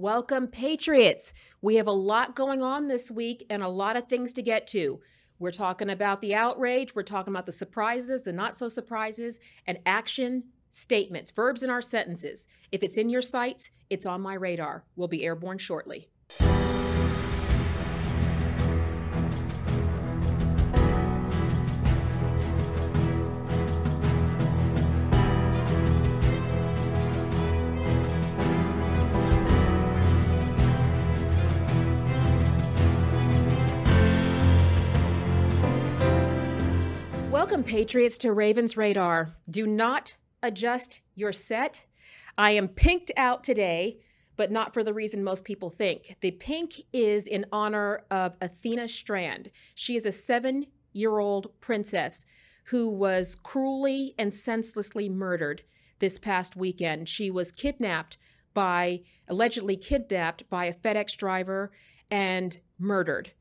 Welcome, Patriots. We have a lot going on this week and a lot of things to get to. We're talking about the outrage, we're talking about the surprises, the not so surprises, and action statements, verbs in our sentences. If it's in your sights, it's on my radar. We'll be airborne shortly. Patriots, to Ravens Radar. Do not adjust your set. I am pinked out today, but not for the reason most people think. The pink is in honor of Athena Strand. She is a seven year old princess who was cruelly and senselessly murdered this past weekend. She was kidnapped by, allegedly kidnapped by a FedEx driver and murdered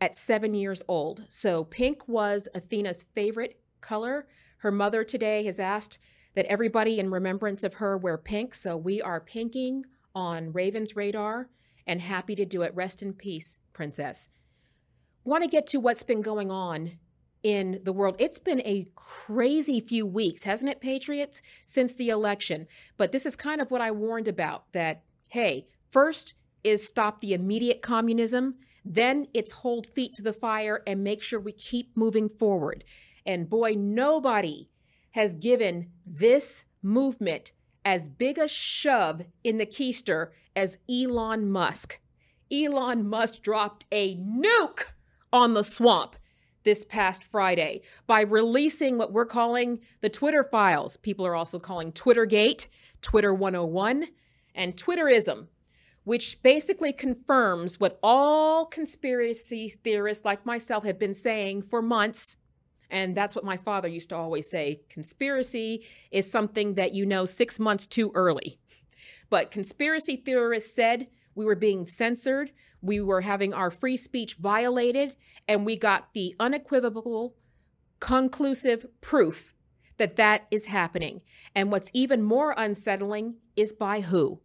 at seven years old. So pink was Athena's favorite color. Her mother today has asked that everybody in remembrance of her wear pink. So we are pinking on Raven's radar and happy to do it. Rest in peace, Princess. Want to get to what's been going on in the world. It's been a crazy few weeks, hasn't it, Patriots, since the election? But this is kind of what I warned about that, hey, first is stop the immediate communism then it's hold feet to the fire and make sure we keep moving forward. And boy, nobody has given this movement as big a shove in the keister as Elon Musk. Elon Musk dropped a nuke on the swamp this past Friday by releasing what we're calling the Twitter files. People are also calling Twittergate, Twitter 101, and Twitterism which basically confirms what all conspiracy theorists like myself have been saying for months. And that's what my father used to always say conspiracy is something that you know six months too early. But conspiracy theorists said we were being censored, we were having our free speech violated, and we got the unequivocal, conclusive proof that that is happening. And what's even more unsettling is by who?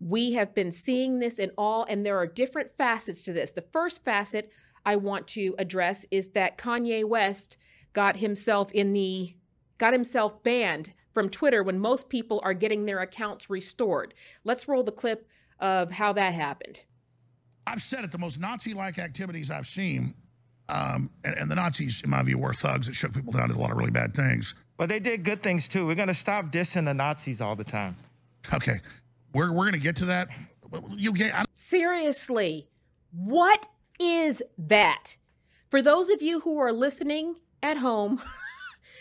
We have been seeing this in all, and there are different facets to this. The first facet I want to address is that Kanye West got himself in the got himself banned from Twitter when most people are getting their accounts restored. Let's roll the clip of how that happened. I've said it, the most Nazi like activities I've seen, um, and, and, the Nazis, in my view, were thugs that shook people down, did a lot of really bad things. But they did good things too. We're going to stop dissing the Nazis all the time. Okay. We're, we're going to get to that. You get I- seriously. What is that? For those of you who are listening at home,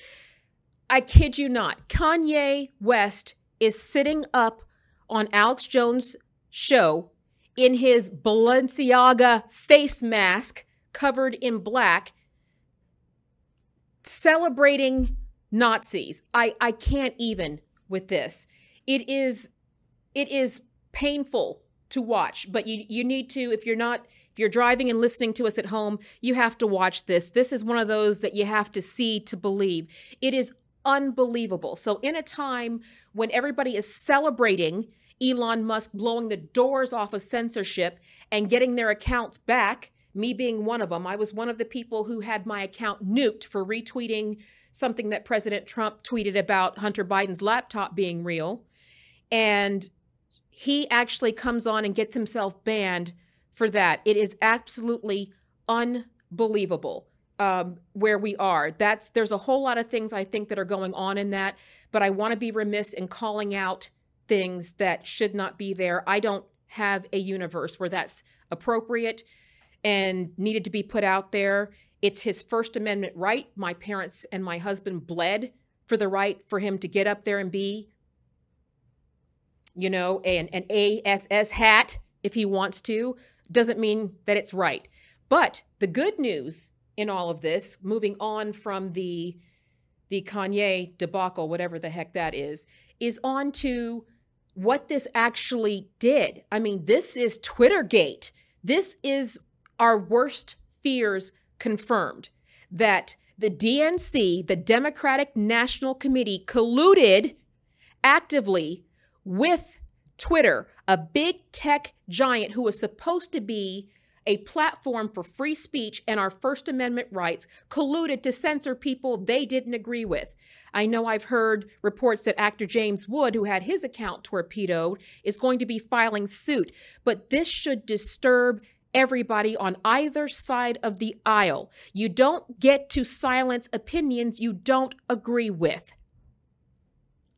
I kid you not, Kanye West is sitting up on Alex Jones' show in his Balenciaga face mask covered in black, celebrating Nazis. I, I can't even with this. It is it is painful to watch, but you you need to if you're not if you're driving and listening to us at home, you have to watch this. This is one of those that you have to see to believe. It is unbelievable. So in a time when everybody is celebrating Elon Musk blowing the doors off of censorship and getting their accounts back, me being one of them, I was one of the people who had my account nuked for retweeting something that President Trump tweeted about Hunter Biden's laptop being real. And he actually comes on and gets himself banned for that. It is absolutely unbelievable um, where we are. That's there's a whole lot of things I think that are going on in that, but I want to be remiss in calling out things that should not be there. I don't have a universe where that's appropriate and needed to be put out there. It's his First Amendment right. My parents and my husband bled for the right for him to get up there and be you know, an, an ASS hat if he wants to, doesn't mean that it's right. But the good news in all of this, moving on from the the Kanye debacle, whatever the heck that is, is on to what this actually did. I mean, this is Twittergate. This is our worst fears confirmed that the DNC, the Democratic National Committee, colluded actively with Twitter, a big tech giant who was supposed to be a platform for free speech and our First Amendment rights, colluded to censor people they didn't agree with. I know I've heard reports that actor James Wood, who had his account torpedoed, is going to be filing suit, but this should disturb everybody on either side of the aisle. You don't get to silence opinions you don't agree with.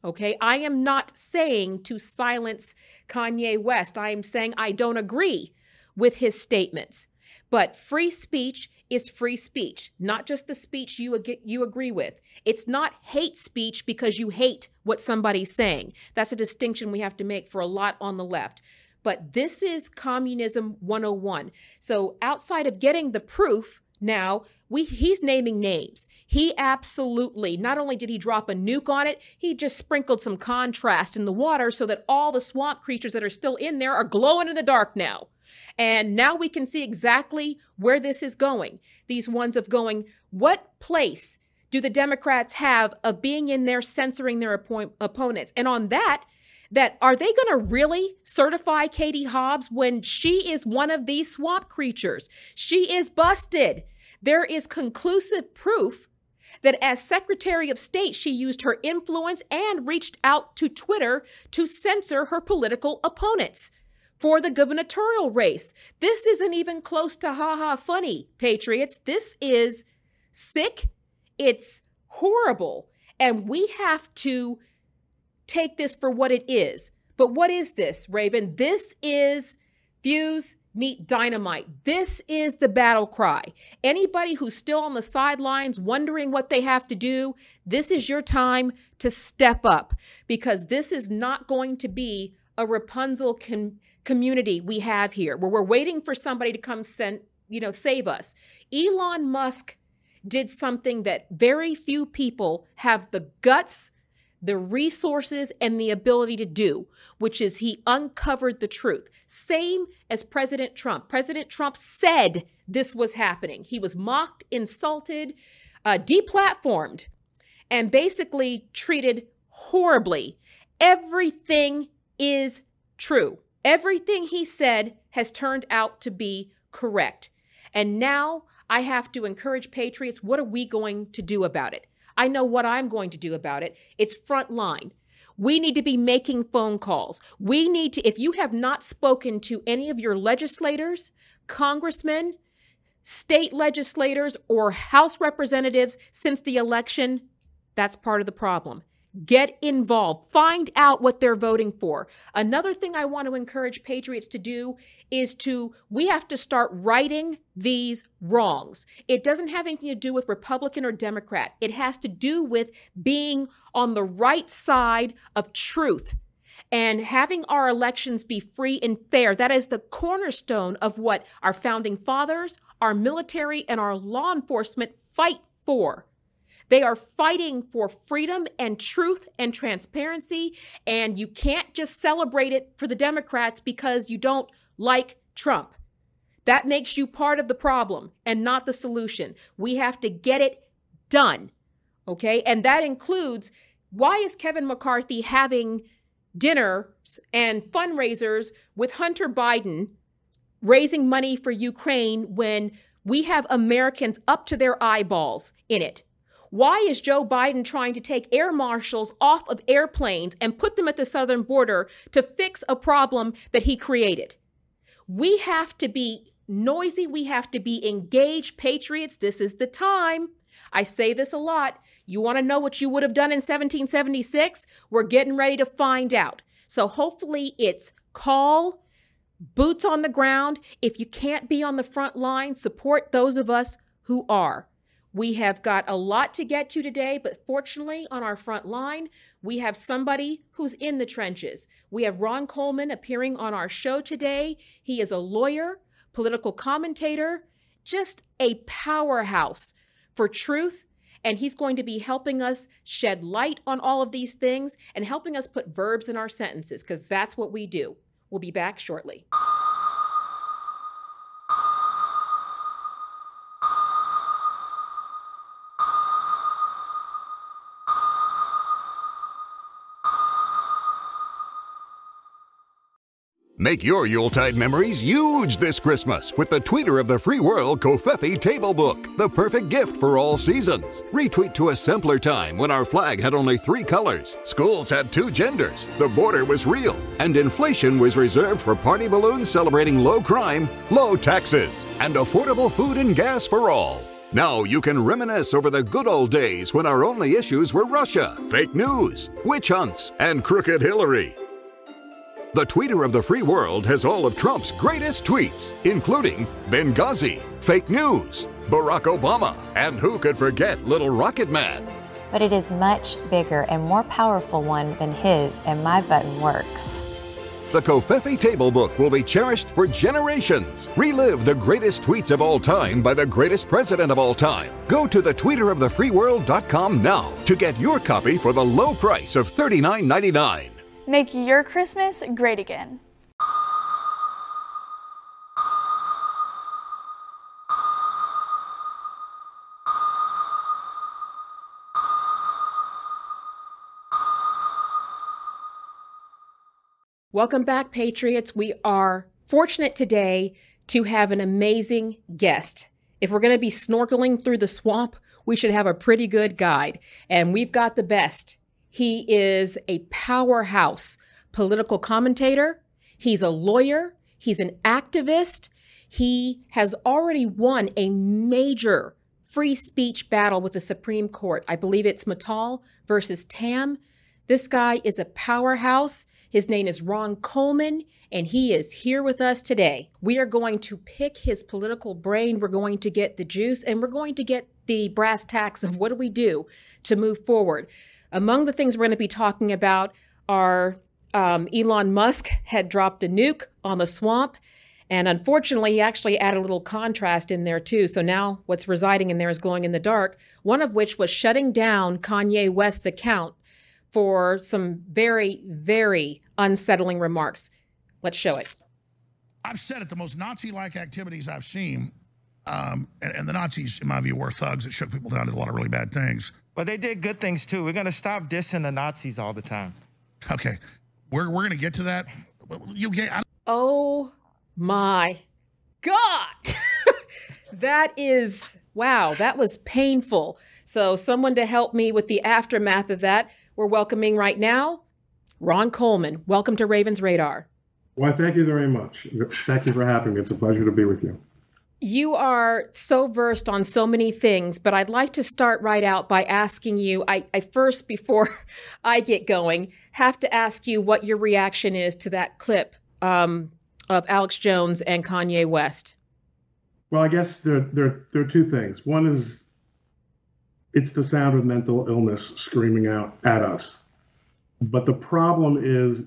Okay, I am not saying to silence Kanye West. I am saying I don't agree with his statements. But free speech is free speech, not just the speech you ag- you agree with. It's not hate speech because you hate what somebody's saying. That's a distinction we have to make for a lot on the left. But this is communism 101. So outside of getting the proof, now we he's naming names. He absolutely not only did he drop a nuke on it, he just sprinkled some contrast in the water so that all the swamp creatures that are still in there are glowing in the dark now. And now we can see exactly where this is going. These ones of going, what place do the Democrats have of being in there censoring their oppo- opponents? And on that, that are they going to really certify Katie Hobbs when she is one of these swamp creatures? She is busted. There is conclusive proof that as Secretary of State, she used her influence and reached out to Twitter to censor her political opponents for the gubernatorial race. This isn't even close to haha funny, Patriots. This is sick. It's horrible. And we have to take this for what it is. But what is this, Raven? This is fuse meet dynamite. This is the battle cry. Anybody who's still on the sidelines wondering what they have to do, this is your time to step up because this is not going to be a Rapunzel com- community we have here where we're waiting for somebody to come send, you know, save us. Elon Musk did something that very few people have the guts the resources and the ability to do, which is he uncovered the truth. Same as President Trump. President Trump said this was happening. He was mocked, insulted, uh, deplatformed, and basically treated horribly. Everything is true. Everything he said has turned out to be correct. And now I have to encourage patriots what are we going to do about it? I know what I'm going to do about it. It's frontline. We need to be making phone calls. We need to, if you have not spoken to any of your legislators, congressmen, state legislators, or House representatives since the election, that's part of the problem. Get involved. Find out what they're voting for. Another thing I want to encourage patriots to do is to, we have to start righting these wrongs. It doesn't have anything to do with Republican or Democrat. It has to do with being on the right side of truth and having our elections be free and fair. That is the cornerstone of what our founding fathers, our military, and our law enforcement fight for. They are fighting for freedom and truth and transparency. And you can't just celebrate it for the Democrats because you don't like Trump. That makes you part of the problem and not the solution. We have to get it done. Okay. And that includes why is Kevin McCarthy having dinners and fundraisers with Hunter Biden raising money for Ukraine when we have Americans up to their eyeballs in it? Why is Joe Biden trying to take air marshals off of airplanes and put them at the southern border to fix a problem that he created? We have to be noisy. We have to be engaged patriots. This is the time. I say this a lot. You want to know what you would have done in 1776? We're getting ready to find out. So hopefully it's call, boots on the ground. If you can't be on the front line, support those of us who are. We have got a lot to get to today, but fortunately, on our front line, we have somebody who's in the trenches. We have Ron Coleman appearing on our show today. He is a lawyer, political commentator, just a powerhouse for truth. And he's going to be helping us shed light on all of these things and helping us put verbs in our sentences, because that's what we do. We'll be back shortly. Make your Yuletide memories huge this Christmas with the Tweeter of the Free World Covfefe Table Book, the perfect gift for all seasons. Retweet to a simpler time when our flag had only three colors, schools had two genders, the border was real, and inflation was reserved for party balloons celebrating low crime, low taxes, and affordable food and gas for all. Now you can reminisce over the good old days when our only issues were Russia, fake news, witch hunts, and crooked Hillary. The tweeter of the free world has all of Trump's greatest tweets, including Benghazi, fake news, Barack Obama, and who could forget Little Rocket Man? But it is much bigger and more powerful one than his, and my button works. The Covfefe Table Book will be cherished for generations. Relive the greatest tweets of all time by the greatest president of all time. Go to the tweeterofthefreeworld.com now to get your copy for the low price of $39.99. Make your Christmas great again. Welcome back, Patriots. We are fortunate today to have an amazing guest. If we're going to be snorkeling through the swamp, we should have a pretty good guide. And we've got the best. He is a powerhouse political commentator. He's a lawyer. He's an activist. He has already won a major free speech battle with the Supreme Court. I believe it's Matal versus Tam. This guy is a powerhouse. His name is Ron Coleman, and he is here with us today. We are going to pick his political brain. We're going to get the juice, and we're going to get the brass tacks of what do we do to move forward. Among the things we're going to be talking about are um, Elon Musk had dropped a nuke on the swamp. And unfortunately, he actually added a little contrast in there too. So now what's residing in there is glowing in the dark, one of which was shutting down Kanye West's account for some very, very unsettling remarks. Let's show it. I've said it, the most Nazi like activities I've seen, um, and, and the Nazis, in my view, were thugs that shook people down, did a lot of really bad things. But they did good things too. We're gonna stop dissing the Nazis all the time. Okay, we're we're gonna get to that. You get. I, Oh my God. that is, wow, that was painful. So, someone to help me with the aftermath of that, we're welcoming right now Ron Coleman. Welcome to Ravens Radar. Well, thank you very much. Thank you for having me. It's a pleasure to be with you. You are so versed on so many things, but I'd like to start right out by asking you. I, I, first, before I get going, have to ask you what your reaction is to that clip um, of Alex Jones and Kanye West. Well, I guess there, there, there are two things. One is it's the sound of mental illness screaming out at us. But the problem is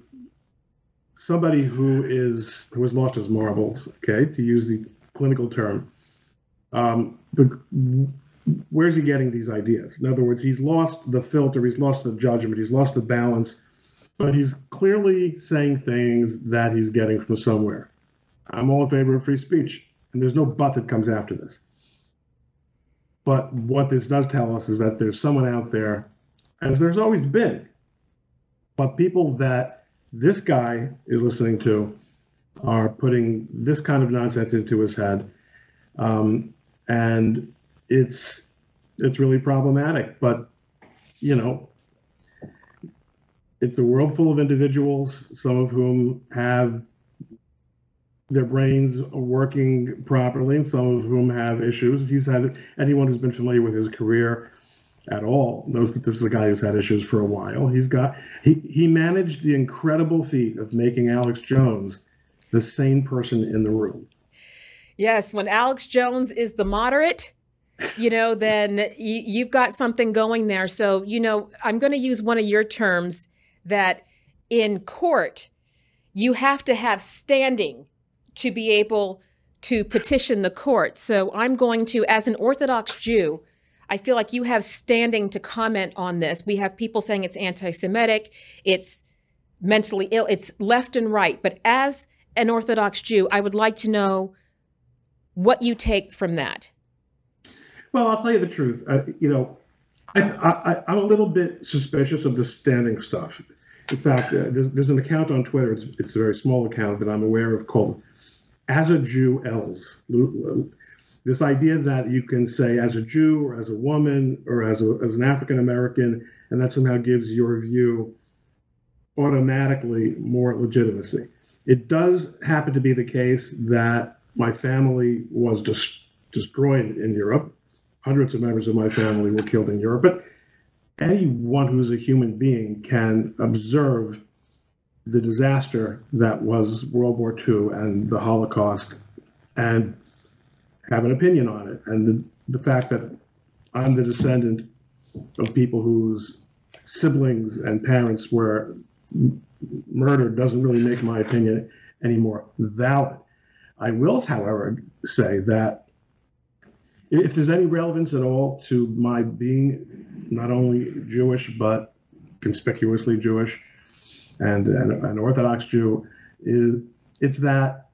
somebody who is who has lost his marbles, okay, to use the clinical term. Um, the, where's he getting these ideas? In other words, he's lost the filter, he's lost the judgment, he's lost the balance, but he's clearly saying things that he's getting from somewhere. I'm all in favor of free speech, and there's no but that comes after this. But what this does tell us is that there's someone out there, as there's always been, but people that this guy is listening to are putting this kind of nonsense into his head, um, and it's it's really problematic. But you know, it's a world full of individuals, some of whom have their brains working properly, and some of whom have issues. He's had anyone who's been familiar with his career at all knows that this is a guy who's had issues for a while. He's got he he managed the incredible feat of making Alex Jones the sane person in the room. Yes, when Alex Jones is the moderate, you know, then you, you've got something going there. So, you know, I'm going to use one of your terms that in court, you have to have standing to be able to petition the court. So I'm going to, as an Orthodox Jew, I feel like you have standing to comment on this. We have people saying it's anti Semitic, it's mentally ill, it's left and right. But as an Orthodox Jew, I would like to know what you take from that. Well, I'll tell you the truth. You know, I, am a little bit suspicious of the standing stuff. in fact, uh, there's, there's an account on Twitter. It's, it's a very small account that I'm aware of called "As a Jew Els." This idea that you can say as a Jew or as a woman or as a, as an African American, and that somehow gives your view automatically more legitimacy. It does happen to be the case that my family was des- destroyed in Europe. Hundreds of members of my family were killed in Europe, but anyone who's a human being can observe the disaster that was World War II and the Holocaust and have an opinion on it. And the, the fact that I'm the descendant of people whose siblings and parents were murdered doesn't really make my opinion any more valid. I will, however, say that if there's any relevance at all to my being not only Jewish but conspicuously Jewish and an Orthodox Jew, is it's that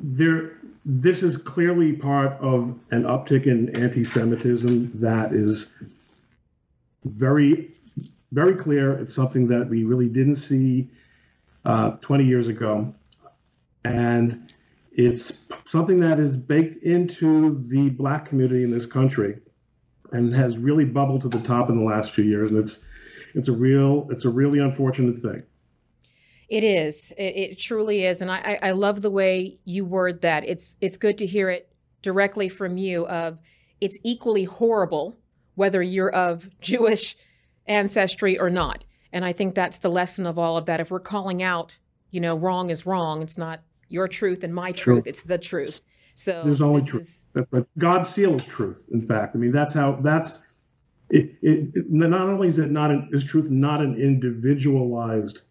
there this is clearly part of an uptick in anti-Semitism that is very very clear. It's something that we really didn't see uh, 20 years ago. And it's something that is baked into the black community in this country and has really bubbled to the top in the last few years. And it's it's a real it's a really unfortunate thing. It is. It, it truly is. And I, I love the way you word that. It's it's good to hear it directly from you of it's equally horrible whether you're of Jewish ancestry or not. And I think that's the lesson of all of that. If we're calling out, you know, wrong is wrong, it's not your truth and my truth, it's the truth. So there's only truth. Is... But God's seal is truth, in fact. I mean, that's how, that's, it, it, it not only is it not an, is truth not an individualized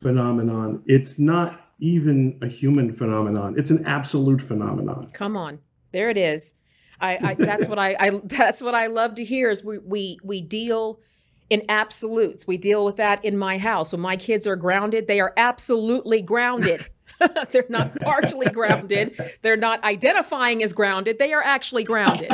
phenomenon, it's not even a human phenomenon. It's an absolute phenomenon. Come on. There it is. I, I that's what I, I that's what I love to hear is we we we deal in absolutes. We deal with that in my house. When my kids are grounded, they are absolutely grounded. They're not partially grounded. They're not identifying as grounded. They are actually grounded.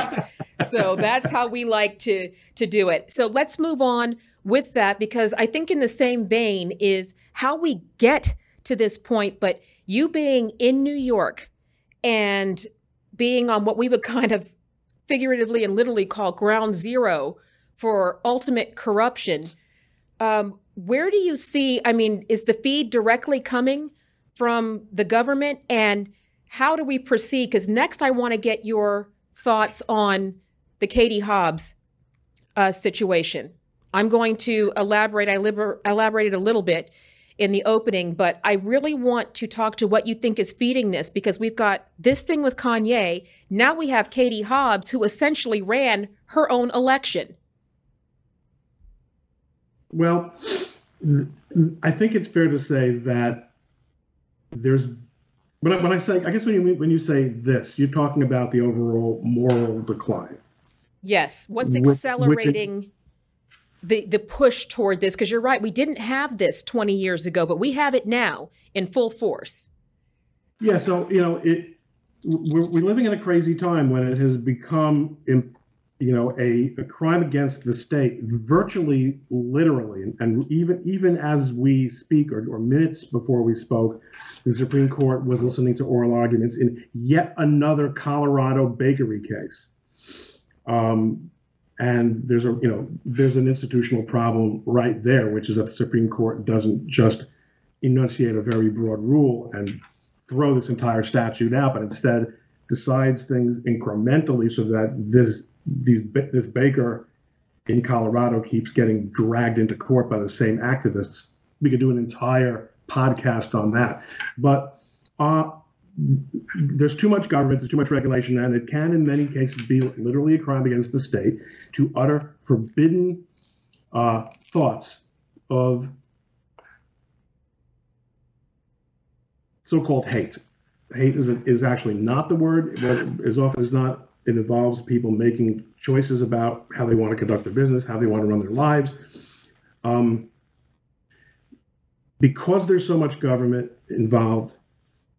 So that's how we like to to do it. So let's move on with that because I think in the same vein is how we get to this point, but you being in New York and being on what we would kind of figuratively and literally call ground zero for ultimate corruption. Um, where do you see? I mean, is the feed directly coming from the government? And how do we proceed? Because next, I want to get your thoughts on the Katie Hobbs uh, situation. I'm going to elaborate. I liber- elaborated a little bit in the opening, but I really want to talk to what you think is feeding this because we've got this thing with Kanye. Now we have Katie Hobbs, who essentially ran her own election. Well, I think it's fair to say that there's when I, when I say I guess when you when you say this, you're talking about the overall moral decline. Yes, what's accelerating it, the the push toward this? Because you're right, we didn't have this 20 years ago, but we have it now in full force. Yeah, so you know it. We're, we're living in a crazy time when it has become you know, a, a crime against the state, virtually literally, and, and even even as we speak, or, or minutes before we spoke, the Supreme Court was listening to oral arguments in yet another Colorado bakery case. Um, and there's a you know there's an institutional problem right there, which is that the Supreme Court doesn't just enunciate a very broad rule and throw this entire statute out, but instead decides things incrementally so that this these this baker in Colorado keeps getting dragged into court by the same activists. We could do an entire podcast on that, but uh, there's too much government, there's too much regulation, and it can, in many cases, be literally a crime against the state to utter forbidden uh, thoughts of so-called hate. Hate is, is actually not the word, but as often as not, it involves people making choices about how they want to conduct their business, how they want to run their lives. Um, because there's so much government involved,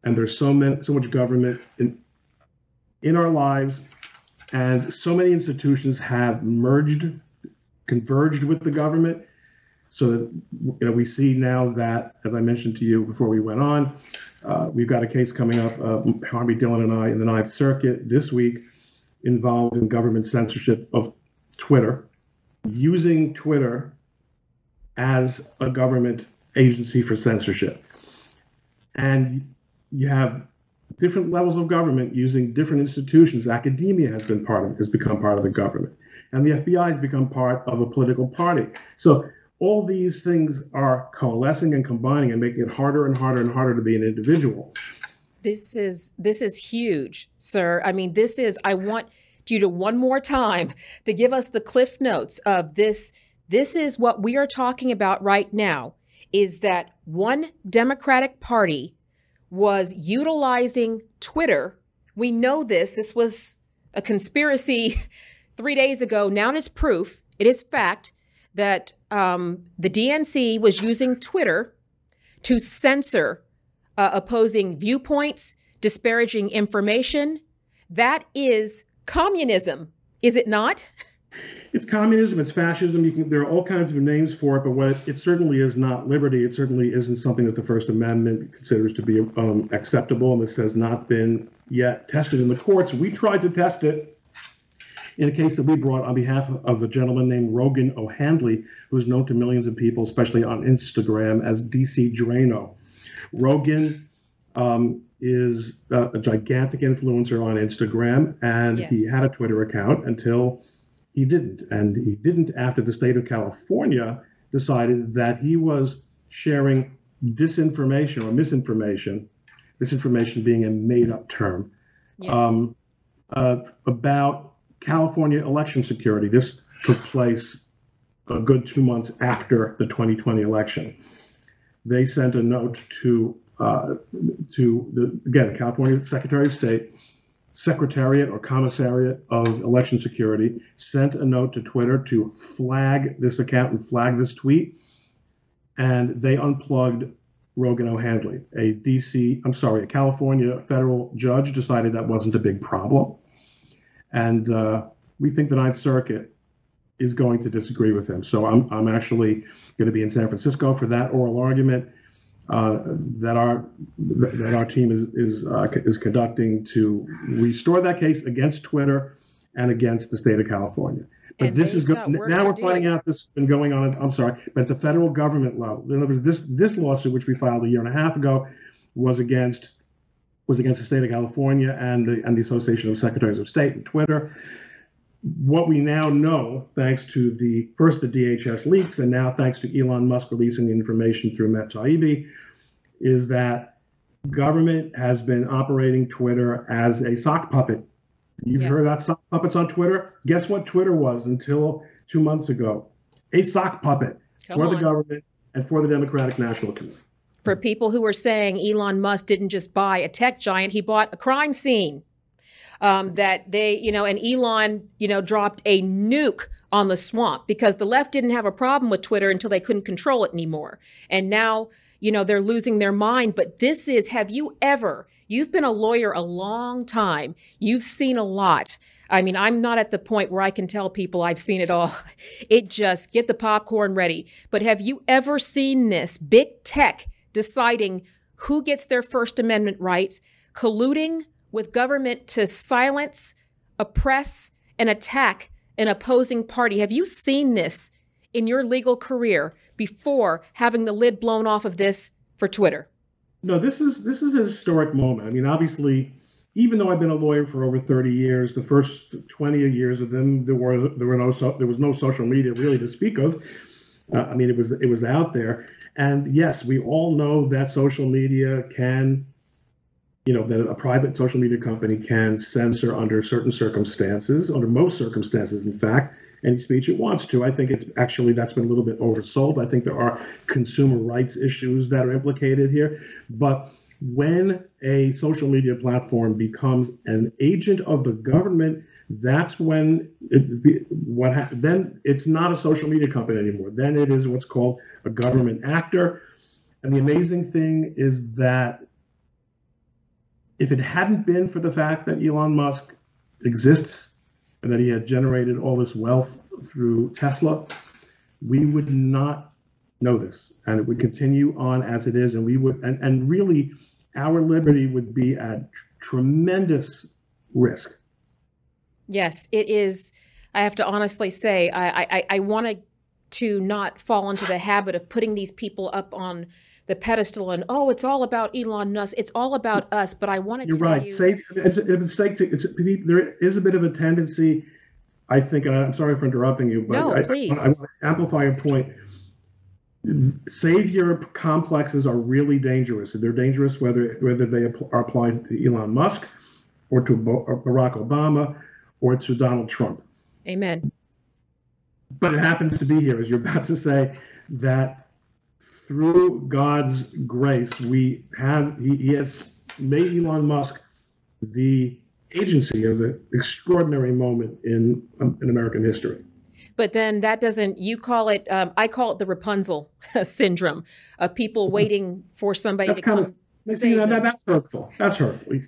and there's so many, so much government in in our lives, and so many institutions have merged converged with the government so that you know we see now that as i mentioned to you before we went on uh, we've got a case coming up uh, Harmeet Dhillon and i in the ninth circuit this week involved in government censorship of twitter using twitter as a government agency for censorship. And you have different levels of government using different institutions. Academia has been part of has become part of the government. And the fbi has become part of a political party. So all these things are coalescing and combining and making it harder and harder and harder to be an individual. This is this is huge, sir. I mean, this is I want you to one more time to give us the cliff notes of this this is what we are talking about right now is that one Democratic Party was utilizing Twitter. We know this. This was a conspiracy 3 days ago. Now it's proof. It is fact that um, the DNC was using Twitter to censor uh, opposing viewpoints, disparaging information. That is communism, is it not? It's communism. It's fascism. Can, there are all kinds of names for it, but what it, it, certainly is not liberty. It certainly isn't something that the First Amendment considers to be um, acceptable, and this has not been yet tested in the courts. We tried to test it in a case that we brought on behalf of a gentleman named Rogan O'Handley, who is known to millions of people, especially on Instagram, as DC Draino. Rogan um, is a, a, gigantic influencer on Instagram, and yes. he had a Twitter account until he didn't. And he didn't after the state of California decided that he was sharing disinformation or misinformation, misinformation being a made up term, yes. um, uh, about California election security. This took place a good two months after the 2020 election. They sent a note to uh, to the again California Secretary of State, Secretariat or Commissariat of Election Security sent a note to Twitter to flag this account and flag this tweet, and they unplugged Rogan O'Handley, a DC, I'm sorry, a California federal judge decided that wasn't a big problem. And uh, we think the Ninth Circuit is going to disagree with him. So I'm, I'm actually going to be in San Francisco for that oral argument uh, that our that our team is is uh, is conducting to restore that case against Twitter and against the state of California. But and this is go- now we're finding out this has been going on. I'm sorry, but at the federal government level. In other words, this this lawsuit, which we filed a year and a half ago, was against was against the state of California and the, and the Association of Secretaries of State and Twitter. What we now know, thanks to the first the DHS leaks and now thanks to Elon Musk releasing the information through Matt Taibbi, is that government has been operating Twitter as a sock puppet. You've yes. heard about sock puppets on Twitter? Guess what Twitter was until two months ago? A sock puppet Come for on. the government and for the Democratic National Committee for people who are saying Elon Musk didn't just buy a tech giant, he bought a crime scene. Um, that they, you know, and Elon, you know, dropped a nuke on the swamp because the left didn't have a problem with Twitter until they couldn't control it anymore. And now, you know, they're losing their mind. But this is, have you ever, you've been a lawyer a long time, you've seen a lot. I mean, I'm not at the point where I can tell people I've seen it all. It just get the popcorn ready. But have you ever seen this big tech deciding who gets their First Amendment rights, colluding with government to silence, oppress, and attack an opposing party. Have you seen this in your legal career before having the lid blown off of this for Twitter? No, this is this is a historic moment. I mean, obviously, even though I've been a lawyer for over 30 years, the first 20 years of them there were there were no so, there was no social media really to speak of. Uh, I mean, it was it was out there, and yes, we all know that social media can, you know, that a private social media company can censor under certain circumstances, under most circumstances, in fact, any speech it wants to. I think it's actually that's been a little bit oversold. I think there are consumer rights issues that are implicated here, but when a social media platform becomes an agent of the government that's when it, what ha- then it's not a social media company anymore. Then it is what's called a government actor. And the amazing thing is that if it hadn't been for the fact that Elon Musk exists and that he had generated all this wealth through Tesla, we would not know this, and it would continue on as it is, and we would, and, and really, our liberty would be at tr- tremendous risk. Yes, it is. I have to honestly say, I I, I wanted to not fall into the habit of putting these people up on the pedestal and oh, it's all about Elon Musk. It's all about us. But I want to You're right. you, Say, it's a mistake to. It's, there is a bit of a tendency, I think. And I'm sorry for interrupting you, but No, I, please. I, want to amplify your point. Savior complexes are really dangerous. They're dangerous whether whether they are applied to Elon Musk, or to Barack Obama, or to Donald Trump. Amen. But it happens to be here, as you're about to say, that through God's grace, we have he, he has made Elon Musk the agency of an extraordinary moment in um, in American history. But then that doesn't. You call it. Um, I call it the Rapunzel syndrome of people waiting for somebody That's to come. of save that, that's hurtful. That's hurtful.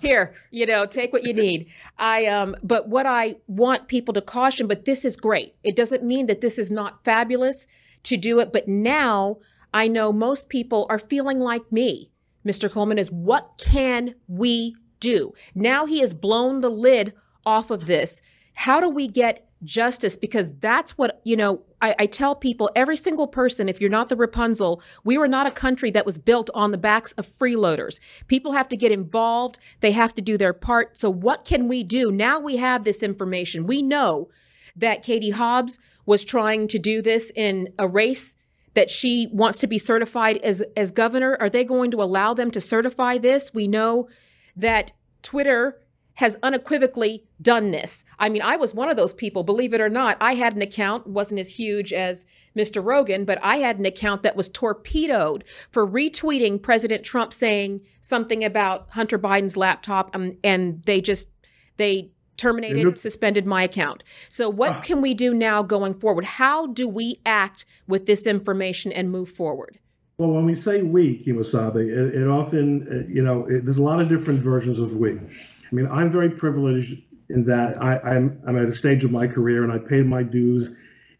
here you know take what you need i um but what i want people to caution but this is great it doesn't mean that this is not fabulous to do it but now i know most people are feeling like me. Mr coleman is what can we do? Now he has blown the lid off of this. How do we get justice? Because that's what you know I, I tell people every single person if you're not the rapunzel we were not a country that was built on the backs of freeloaders. People have to get involved. They have to do their part. So what can we do? Now we have this information. We know that katie hobbs was trying to do this in a race that she wants to be certified as as governor are they going to allow them to certify this we know that twitter has unequivocally done this. I mean, I was one of those people, believe it or not. I had an account, wasn't as huge as Mr. Rogan, but I had an account that was torpedoed for retweeting President Trump saying something about Hunter Biden's laptop, um, and they just they terminated, suspended my account. So, what can we do now going forward? How do we act with this information and move forward? Well, when we say weak, Iwasabe, it, it often, uh, you know, it, there's a lot of different versions of weak. I mean, I'm very privileged in that I, I'm I'm at a stage of my career and I paid my dues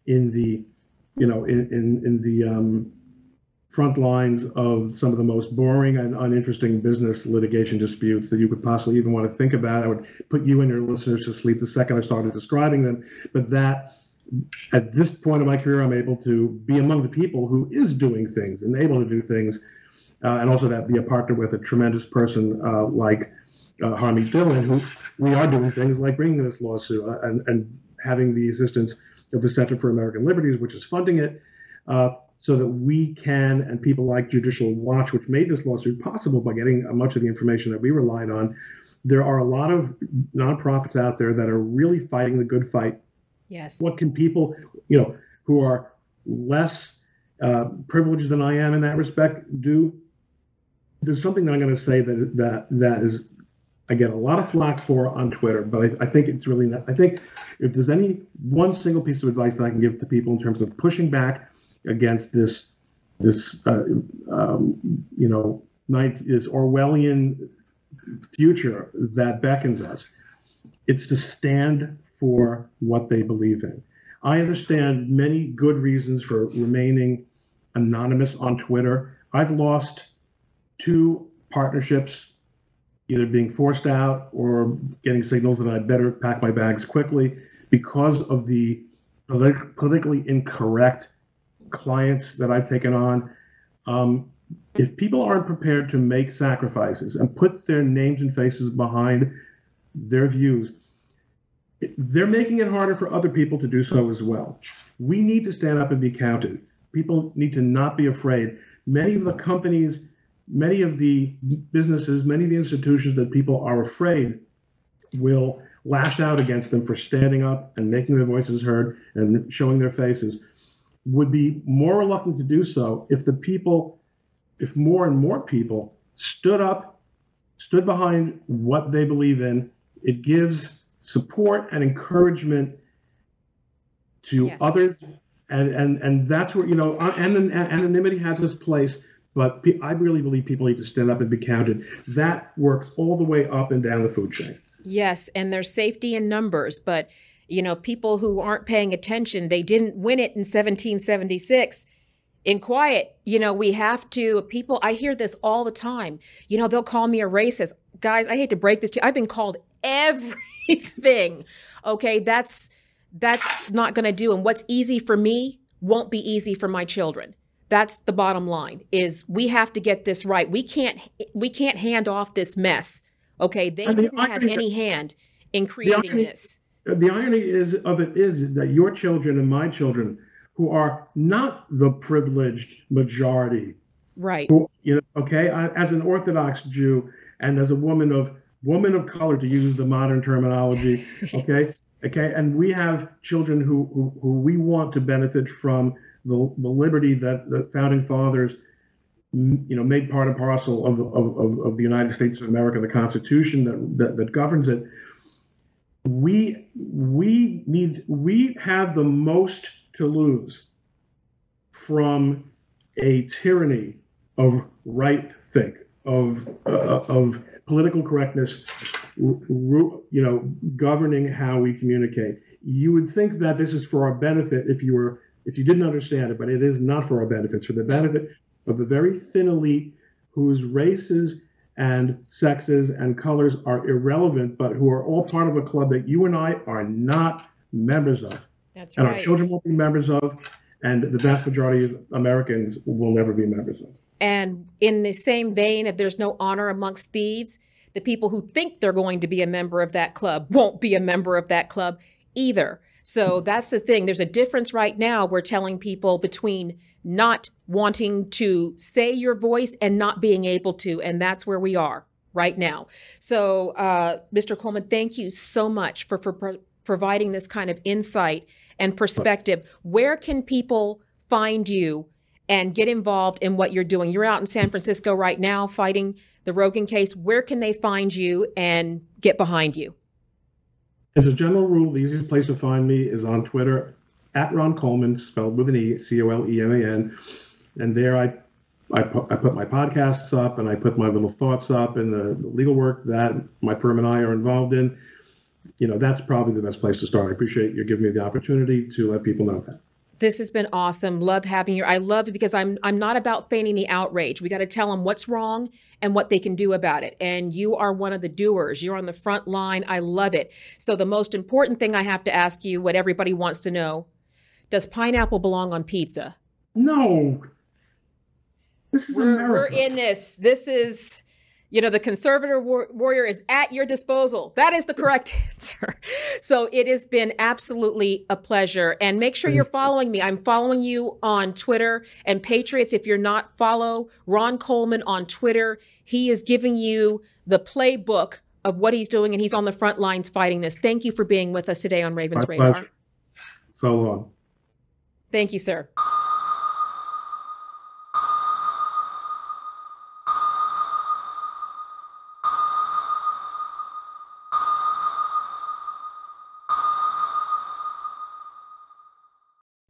in the, you know, in in, in the um, front lines of some of the most boring and uninteresting business litigation disputes that you could possibly even want to think about. I would put you and your listeners to sleep the second I started describing them. But that at this point of my career, I'm able to be among the people who is doing things and able to do things, uh, and also that be a partner with a tremendous person uh, like uh, Dhillon, who we are doing things like bringing this lawsuit uh, and, and having the assistance of the Center for American Liberties, which is funding it, uh, so that we can, and people like Judicial Watch, which made this lawsuit possible by getting much of the information that we relied on. There are a lot of nonprofits out there that are really fighting the good fight Yes. what can people, you know, who are less uh, privileged than I am in that respect do? There's something that I'm going to say that that that is, I get a lot of flack for on Twitter, but I, I think it's really not. I think if there's any one single piece of advice that I can give to people in terms of pushing back against this this uh, um, you know night this Orwellian future that beckons us, it's to stand for what they believe in. I understand many good reasons for remaining anonymous on Twitter. I've lost two partnerships, either being forced out or getting signals that I better pack my bags quickly because of the polit- politically incorrect clients that I've taken on. Um, if people aren't prepared to make sacrifices and put their names and faces behind their views, they're making it harder for other people to do so as well. We need to stand up and be counted. People need to not be afraid. Many of the companies, many of the businesses, many of the institutions that people are afraid will lash out against them for standing up and making their voices heard and showing their faces would be more reluctant to do so if the people, if more and more people stood up, stood behind what they believe in. It gives support and encouragement to Yes. others and and and that's where you know uh, an- anonymity has its place but i really believe people need to stand up and be counted that works all the way up and down the food chain Yes, and there's safety in numbers, but You know, people who aren't paying attention, they didn't win it in 1776 in quiet. You know, we have to, people, I hear this all the time. You know, they'll call me a racist. Guys, I hate to break this to you. I've been called everything. Okay, that's that's not going to do and what's easy for me won't be easy for my children. That's the bottom line is we have to get this right. We can't we can't hand off this mess. Okay, they didn't have any hand in creating irony, this. The irony is of it is that your children and my children who are not the privileged majority. Right. Who, you know, okay, I, as an Orthodox Jew and as a woman of woman of color, to use the modern terminology, okay, okay, and we have children who, who, who we want to benefit from the, the liberty that the founding fathers you know made part and parcel of, of, of, the United States of America, the Constitution that, that, that governs it. We we need we have the most to lose from a tyranny of right think of uh, of political correctness you know governing how we communicate. You would think that this is for our benefit if you were if you didn't understand it but it is not for our benefit. It's for the benefit of the very thin elite whose races and sexes and colors are irrelevant but who are all part of a club that you and I are not members of that's and right. our children won't be members of, and the vast majority of Americans will never be members of. And in the same vein, if there's no honor amongst thieves, the people who think they're going to be a member of that club won't be a member of that club either. So that's the thing. There's a difference right now. We're telling people between not wanting to say your voice and not being able to. And that's where we are right now. So, uh, Mr. Coleman, thank you so much for, for pro- providing this kind of insight and perspective. Where can people find you and get involved in what you're doing? You're out in San Francisco right now fighting the Rogan case. Where can they find you and get behind you? As a general rule, the easiest place to find me is on Twitter at Ron Coleman, spelled with an E, C O L E M A N. And there I, I, put, I put my podcasts up and I put my little thoughts up and the legal work that my firm and I are involved in you know, that's probably the best place to start. I appreciate you giving me the opportunity to let people know that. This has been awesome. Love having you. I love it because I'm I'm not about feigning the outrage. We got to tell them what's wrong and what they can do about it. And you are one of the doers. You're on the front line. I love it. So the most important thing I have to ask you, what everybody wants to know, does pineapple belong on pizza? No. This is we're, America. We're in this. This is you know, the conservative war- warrior is at your disposal. That is the correct answer. So it has been absolutely a pleasure. And make sure you're following me. I'm following you on Twitter. And Patriots, if you're not, follow Ron Coleman on Twitter. He is giving you the playbook of what he's doing, and he's on the front lines fighting this. Thank you for being with us today on Ravens My Radar. Pleasure. So long. Thank you, sir.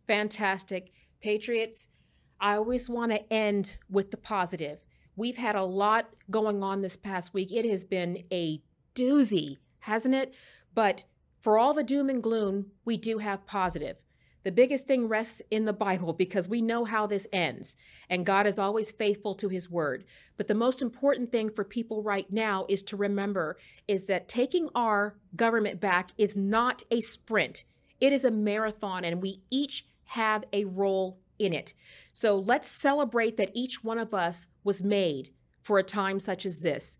Fantastic. Patriots, I always want to end with the positive. We've had a lot going on this past week. It has been a doozy, hasn't it? But for all the doom and gloom, we do have positive. The biggest thing rests in the Bible because we know how this ends, and God is always faithful to his word. But the most important thing for people right now is to remember is that taking our government back is not a sprint. It is a marathon, and we each have a role in it. So let's celebrate that each one of us was made for a time such as this.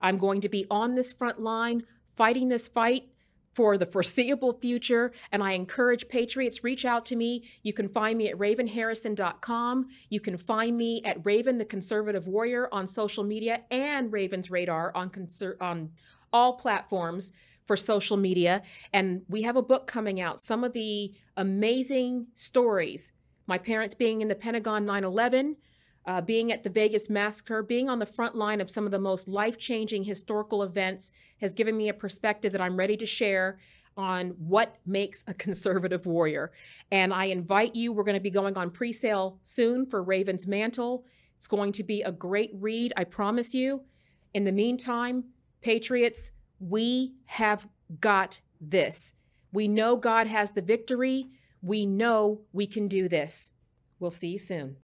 I'm going to be on this front line fighting this fight for the foreseeable future. And I encourage Patriots, reach out to me. You can find me at ravenharrison.com. You can find me at Raven the Conservative Warrior on social media and Ravens Radar on, conser- on all platforms for social media. And we have a book coming out, some of the amazing stories. My parents being in the Pentagon 9 11, uh, being at the Vegas massacre, being on the front line of some of the most life changing historical events has given me a perspective that I'm ready to share on what makes a conservative warrior. And I invite you, we're going to be going on pre sale soon for Raven's Mantle. It's going to be a great read, I promise you. In the meantime, Patriots, we have got this. We know God has the victory. We know we can do this. We'll see you soon.